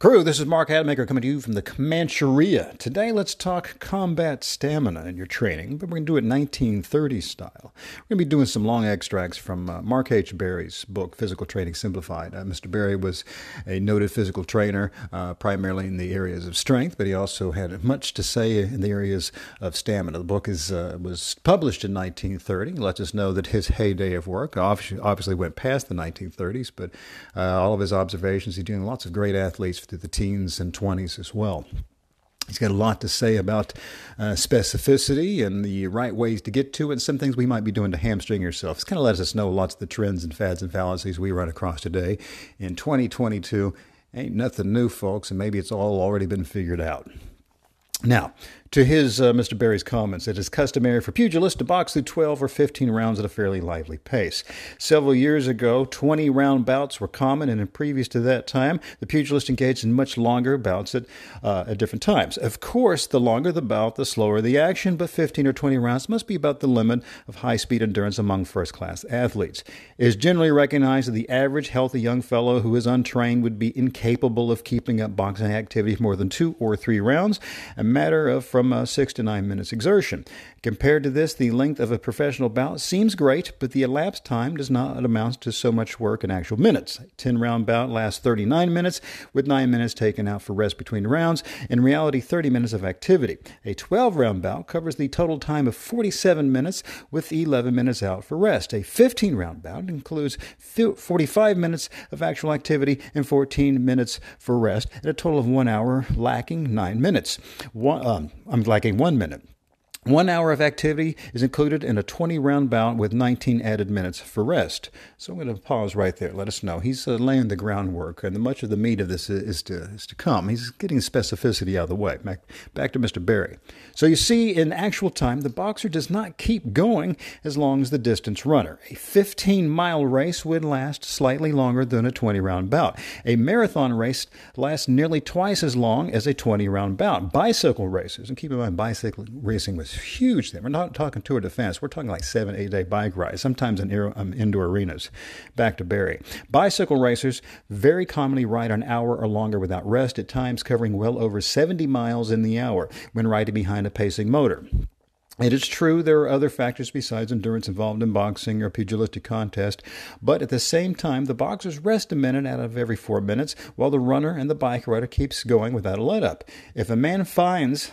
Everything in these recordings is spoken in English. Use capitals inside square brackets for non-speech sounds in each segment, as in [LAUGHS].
Crew, this is Mark Hatmaker coming to you from the Comancheria. Today, let's talk combat stamina in your training, but we're going to do it 1930s style. We're going to be doing some long extracts from uh, Mark H. Berry's book, Physical Training Simplified. Uh, Mr. Berry was a noted physical trainer, uh, primarily in the areas of strength, but he also had much to say in the areas of stamina. The book is uh, was published in 1930. It lets us know that his heyday of work obviously, obviously went past the 1930s, but uh, all of his observations, he's doing lots of great athletes through the teens and 20s as well. He's got a lot to say about uh, specificity and the right ways to get to it, and some things we might be doing to hamstring yourself. It's kind of lets us know lots of the trends and fads and fallacies we run across today. In 2022, ain't nothing new, folks, and maybe it's all already been figured out. Now, to his uh, Mr. Berry's comments, it is customary for pugilists to box through 12 or 15 rounds at a fairly lively pace. Several years ago, 20 round bouts were common, and previous to that time, the pugilist engaged in much longer bouts at, uh, at different times. Of course, the longer the bout, the slower the action, but 15 or 20 rounds must be about the limit of high speed endurance among first class athletes. It is generally recognized that the average healthy young fellow who is untrained would be incapable of keeping up boxing activity for more than two or three rounds, a matter of from uh, six to nine minutes exertion. Compared to this, the length of a professional bout seems great, but the elapsed time does not amount to so much work in actual minutes. A 10 round bout lasts 39 minutes, with 9 minutes taken out for rest between rounds. In reality, 30 minutes of activity. A 12 round bout covers the total time of 47 minutes, with 11 minutes out for rest. A 15 round bout includes 45 minutes of actual activity and 14 minutes for rest, at a total of 1 hour, lacking 9 minutes. One, um, I'm lacking 1 minute. One hour of activity is included in a 20 round bout with 19 added minutes for rest. So I'm going to pause right there. Let us know. He's uh, laying the groundwork, and much of the meat of this is, to, is to come. He's getting specificity out of the way. Back, back to Mr. Berry. So you see, in actual time, the boxer does not keep going as long as the distance runner. A 15 mile race would last slightly longer than a 20 round bout. A marathon race lasts nearly twice as long as a 20 round bout. Bicycle races, and keep in mind, bicycle racing was huge then. We're not talking Tour de France. We're talking like seven, eight day bike rides, sometimes in um, indoor arenas. Back to Berry. Bicycle racers very commonly ride an hour or longer without rest, at times covering well over 70 miles in the hour when riding behind a pacing motor. It is true there are other factors besides endurance involved in boxing or pugilistic contest, but at the same time, the boxers rest a minute out of every four minutes, while the runner and the bike rider keeps going without a let up. If a man finds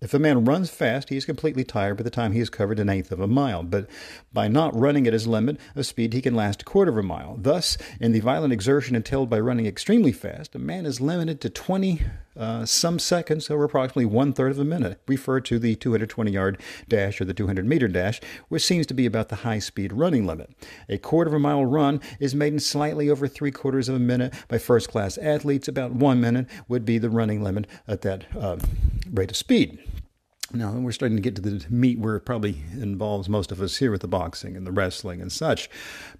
if a man runs fast, he is completely tired by the time he has covered an eighth of a mile, but by not running at his limit of speed, he can last a quarter of a mile. Thus, in the violent exertion entailed by running extremely fast, a man is limited to 20 uh, some seconds, or approximately one third of a minute, referred to the 220 yard dash or the 200 meter dash, which seems to be about the high speed running limit. A quarter of a mile run is made in slightly over three quarters of a minute by first class athletes. About one minute would be the running limit at that uh, rate of speed. Now we're starting to get to the meat where it probably involves most of us here with the boxing and the wrestling and such.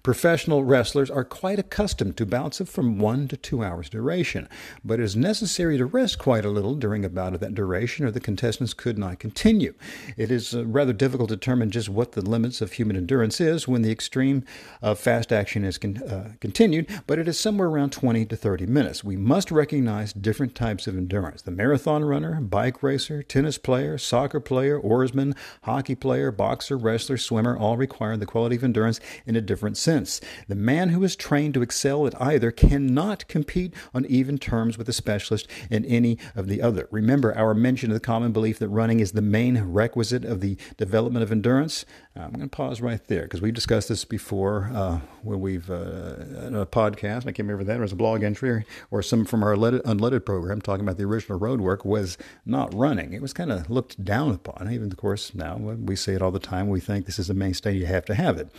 Professional wrestlers are quite accustomed to bouts of from one to two hours duration, but it is necessary to rest quite a little during a bout of that duration, or the contestants could not continue. It is uh, rather difficult to determine just what the limits of human endurance is when the extreme of fast action is con- uh, continued, but it is somewhere around 20 to 30 minutes. We must recognize different types of endurance: the marathon runner, bike racer, tennis player, soccer soccer player, oarsman, hockey player, boxer, wrestler, swimmer all require the quality of endurance in a different sense. The man who is trained to excel at either cannot compete on even terms with a specialist in any of the other. Remember our mention of the common belief that running is the main requisite of the development of endurance. I'm going to pause right there because we've discussed this before uh, when we've uh, a podcast. I can't remember that. It was a blog entry or some from our unleaded program talking about the original road work was not running. It was kind of looked down upon. Even, of course, now we say it all the time. We think this is a mainstay. You have to have it.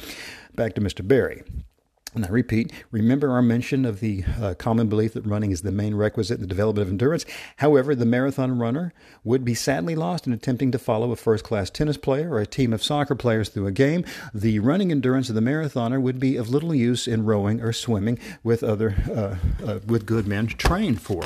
Back to Mr. Berry. And I repeat, remember our mention of the uh, common belief that running is the main requisite in the development of endurance. However, the marathon runner would be sadly lost in attempting to follow a first class tennis player or a team of soccer players through a game. The running endurance of the marathoner would be of little use in rowing or swimming with other uh, uh, with good men trained for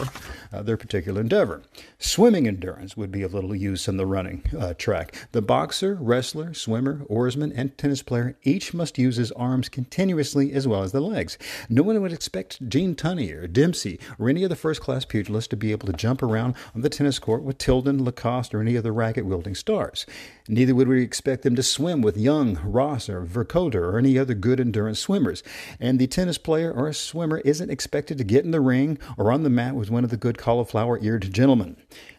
uh, their particular endeavor. Swimming endurance would be of little use in the running uh, track. The boxer, wrestler, swimmer, oarsman, and tennis player each must use his arms continuously as well well as the legs. No one would expect Gene Tunney or Dempsey or any of the first class pugilists to be able to jump around on the tennis court with Tilden, Lacoste, or any other racket wielding stars. Neither would we expect them to swim with Young, Ross, or Vierkötter, or any other good endurance swimmers. And the tennis player or a swimmer isn't expected to get in the ring or on the mat with one of the good cauliflower eared gentlemen.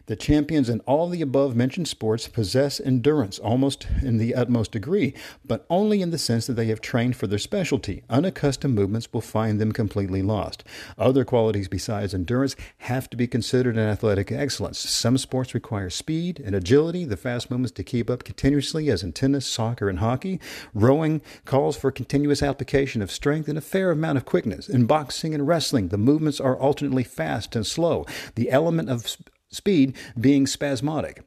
The champions in all the above mentioned sports possess endurance almost in the utmost degree, but only in the sense that they have trained for their specialty. Unaccustomed movements will find them completely lost. Other qualities besides endurance have to be considered in athletic excellence. Some sports require speed and agility, the fast movements to keep up continuously, as in tennis, soccer, and hockey. Rowing calls for continuous application of strength and a fair amount of quickness. In boxing and wrestling, the movements are alternately fast and slow. The element of speed being spasmodic.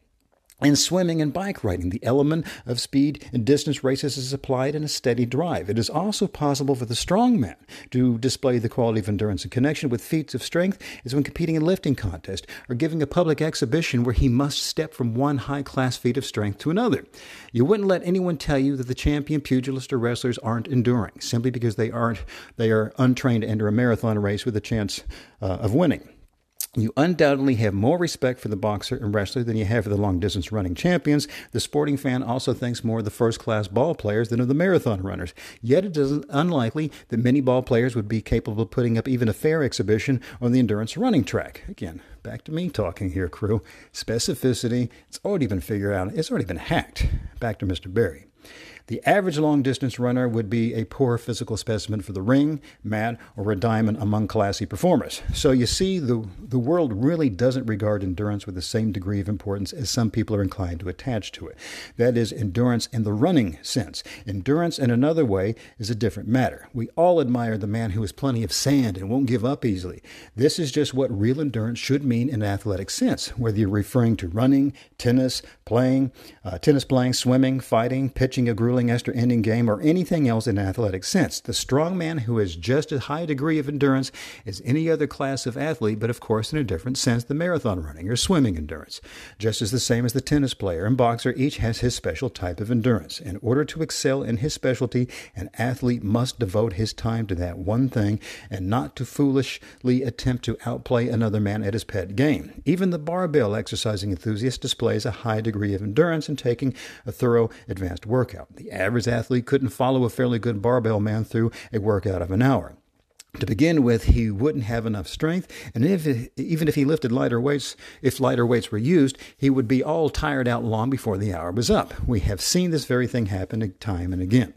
In swimming and bike riding, the element of speed in distance races is applied in a steady drive. It is also possible for the strong man to display the quality of endurance in connection with feats of strength as when competing in lifting contest or giving a public exhibition where he must step from one high class feat of strength to another. You wouldn't let anyone tell you that the champion pugilists or wrestlers aren't enduring simply because they aren't they are untrained to enter a marathon race with a chance uh, of winning. You undoubtedly have more respect for the boxer and wrestler than you have for the long distance running champions. The sporting fan also thinks more of the first class ball players than of the marathon runners. Yet it is unlikely that many ball players would be capable of putting up even a fair exhibition on the endurance running track. Again, back to me talking here, crew. Specificity, it's already been figured out, it's already been hacked. Back to Mr. Berry. The average long distance runner would be a poor physical specimen for the ring, mat, or a diamond among classy performers. So you see, the, the world really doesn't regard endurance with the same degree of importance as some people are inclined to attach to it. That is, endurance in the running sense. Endurance in another way is a different matter. We all admire the man who has plenty of sand and won't give up easily. This is just what real endurance should mean in an athletic sense, whether you're referring to running, tennis, playing, uh, tennis playing, swimming, fighting, pitching a grueling extra ending game, or anything else in an athletic sense. The strong man who has just as high degree of endurance as any other class of athlete, but of course in a different sense the marathon running or swimming endurance. Just as the same as the tennis player and boxer, each has his special type of endurance. In order to excel in his specialty, an athlete must devote his time to that one thing and not to foolishly attempt to outplay another man at his pet game. Even the barbell exercising enthusiast displays a high degree of endurance in taking a thorough advanced workout. The average athlete couldn't follow a fairly good barbell man through a workout of an hour. To begin with, he wouldn't have enough strength, and if even if he lifted lighter weights, if lighter weights were used, he would be all tired out long before the hour was up. We have seen this very thing happen time and again.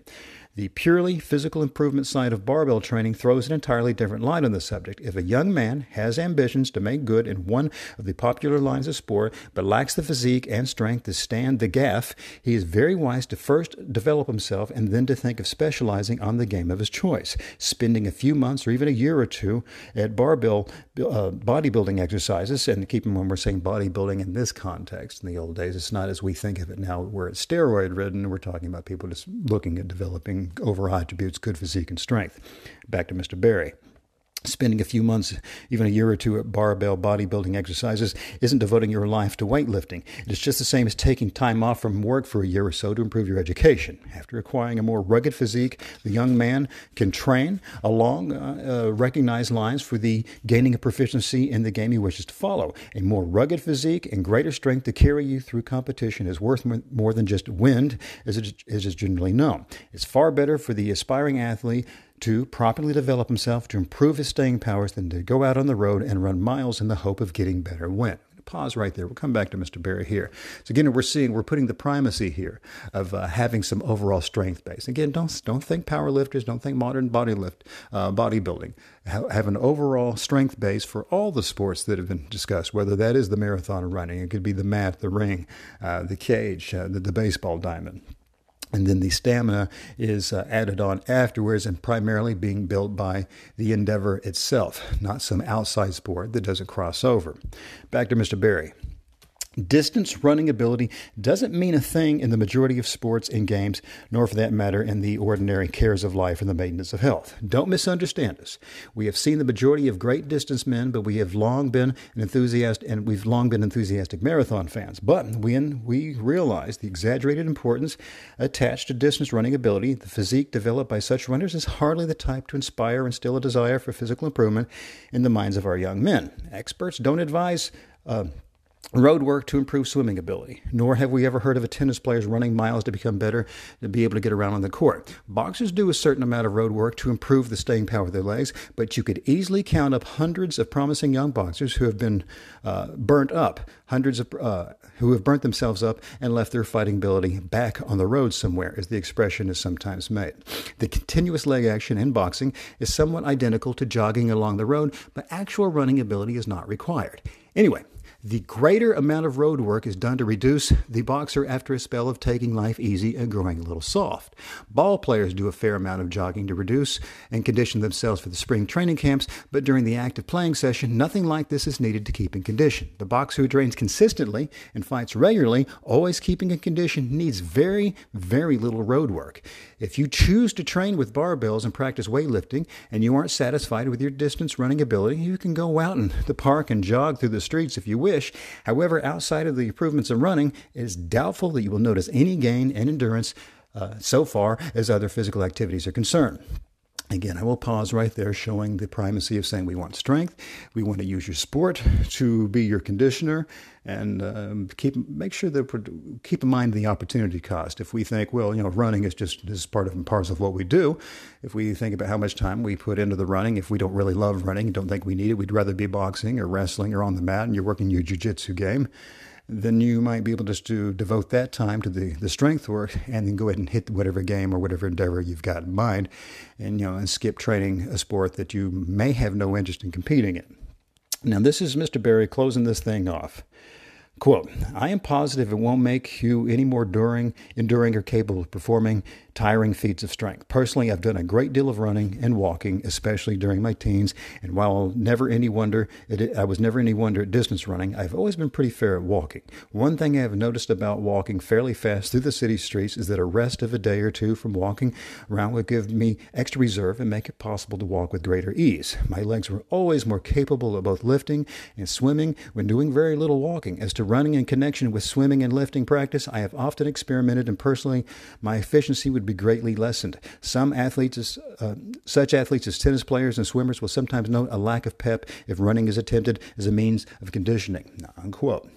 The purely physical improvement side of barbell training throws an entirely different light on the subject. If a young man has ambitions to make good in one of the popular lines of sport, but lacks the physique and strength to stand the gaff, he is very wise to first develop himself and then to think of specializing on the game of his choice, spending a few months or even a year or two at barbell uh, bodybuilding exercises. And keep in mind, we're saying bodybuilding in this context. In the old days, it's not as we think of it now, where it's steroid ridden. We're talking about people just looking at developing over attributes, good physique and strength. Back to Mr. Berry spending a few months, even a year or two at barbell bodybuilding exercises isn't devoting your life to weightlifting. It's just the same as taking time off from work for a year or so to improve your education. After acquiring a more rugged physique, the young man can train along uh, uh, recognized lines for the gaining of proficiency in the game he wishes to follow. A more rugged physique and greater strength to carry you through competition is worth more than just wind, as it is generally known. It's far better for the aspiring athlete to properly develop himself to improve his staying powers than to go out on the road and run miles in the hope of getting better wind. Pause right there. We'll come back to Mr. Berry here. So again, we're seeing we're putting the primacy here of uh, having some overall strength base. Again, don't don't think power lifters, don't think modern body lift, uh, bodybuilding. Have, an overall strength base for all the sports that have been discussed. Whether that is the marathon running, it could be the mat, the ring, uh, the cage, uh, the, the baseball diamond and then the stamina is uh, added on afterwards and primarily being built by the endeavor itself, not some outside sport that doesn't cross over. Back to Mr. Berry. Distance running ability doesn't mean a thing in the majority of sports and games, nor for that matter in the ordinary cares of life and the maintenance of health. Don't misunderstand us. We have seen the majority of great distance men, but we have long been an enthusiast and we've long been enthusiastic marathon fans. But when we realize the exaggerated importance attached to distance running ability, the physique developed by such runners is hardly the type to inspire and instill a desire for physical improvement in the minds of our young men. Experts don't advise uh, road work to improve swimming ability, nor have we ever heard of a tennis player's running miles to become better to be able to get around on the court. Boxers do a certain amount of road work to improve the staying power of their legs, but you could easily count up hundreds of promising young boxers who have been uh, burnt up, hundreds of uh, who have burnt themselves up and left their fighting ability back on the road somewhere, as the expression is sometimes made. The continuous leg action in boxing is somewhat identical to jogging along the road, but actual running ability is not required. Anyway, the greater amount of road work is done to reduce the boxer after a spell of taking life easy and growing a little soft. Ball players do a fair amount of jogging to reduce and condition themselves for the spring training camps, but during the active playing session, nothing like this is needed to keep in condition. The boxer who trains consistently and fights regularly, always keeping in condition, needs very, very little road work. If you choose to train with barbells and practice weightlifting and you aren't satisfied with your distance running ability, you can go out in the park and jog through the streets if you wish wish. However, outside of the improvements in running, it is doubtful that you will notice any gain in endurance uh, so far as other physical activities are concerned. Again, I will pause right there, showing the primacy of saying we want strength. We want to use your sport to be your conditioner, and um, keep make sure that keep in mind the opportunity cost. If we think, well, you know, running is just is part of parcel of what we do. If we think about how much time we put into the running, if we don't really love running, and don't think we need it, we'd rather be boxing or wrestling or on the mat, and you're working your jujitsu game then you might be able just to devote that time to the, the strength work and then go ahead and hit whatever game or whatever endeavor you've got in mind and you know and skip training a sport that you may have no interest in competing in. Now this is Mr. Berry closing this thing off. Quote, I am positive it won't make you any more enduring, enduring or capable of performing tiring feats of strength. Personally, I've done a great deal of running and walking, especially during my teens, and while never any wonder, it, I was never any wonder at distance running, I've always been pretty fair at walking. One thing I have noticed about walking fairly fast through the city streets is that a rest of a day or two from walking around would give me extra reserve and make it possible to walk with greater ease. My legs were always more capable of both lifting and swimming when doing very little walking. As to running in connection with swimming and lifting practice, I have often experimented, and personally, my efficiency would would be greatly lessened. Some athletes, uh, such athletes as tennis players and swimmers, will sometimes note a lack of pep if running is attempted as a means of conditioning. Unquote.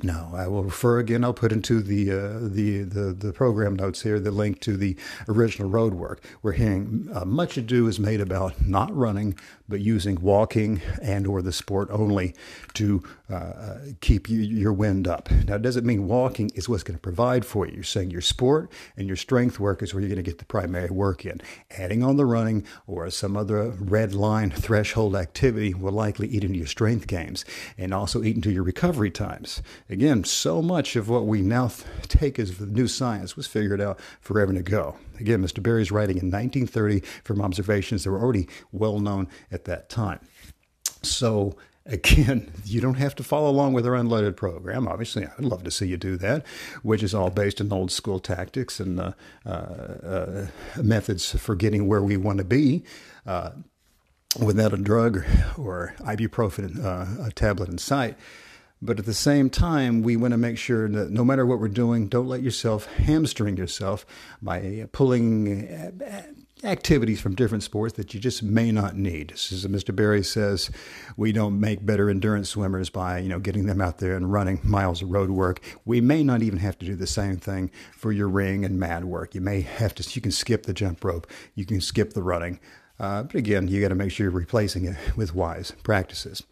No, I will refer again. I'll put into the, uh, the, the the program notes here the link to the original road work. We're hearing uh, much ado is made about not running, but using walking and or the sport only to uh, uh, keep you, your wind up. Now, it doesn't mean walking is what's going to provide for you. You're saying your sport and your strength work is where you're going to get the primary work in. Adding on the running or some other red line threshold activity will likely eat into your strength gains and also eat into your recovery times. Again, so much of what we now th- take as new science was figured out forever ago. Again, Mr. Berry's writing in 1930 from observations that were already well known at that time. So, Again, [LAUGHS] you don't have to follow along with our unloaded program. Obviously, I'd love to see you do that, which is all based on old school tactics and uh, uh, uh, methods for getting where we want to be uh, without a drug or, or ibuprofen uh, tablet in sight. But at the same time, we want to make sure that no matter what we're doing, don't let yourself hamstring yourself by pulling activities from different sports that you just may not need. As Mr. Berry says, we don't make better endurance swimmers by you know getting them out there and running miles of road work. We may not even have to do the same thing for your ring and mat work. You may have to. You can skip the jump rope. You can skip the running. Uh, but again, you got to make sure you're replacing it with wise practices.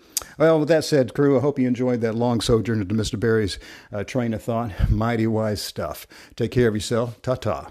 Well, with that said, crew, I hope you enjoyed that long sojourn into Mr. Berry's uh, train of thought. Mighty wise stuff. Take care of yourself. Ta ta.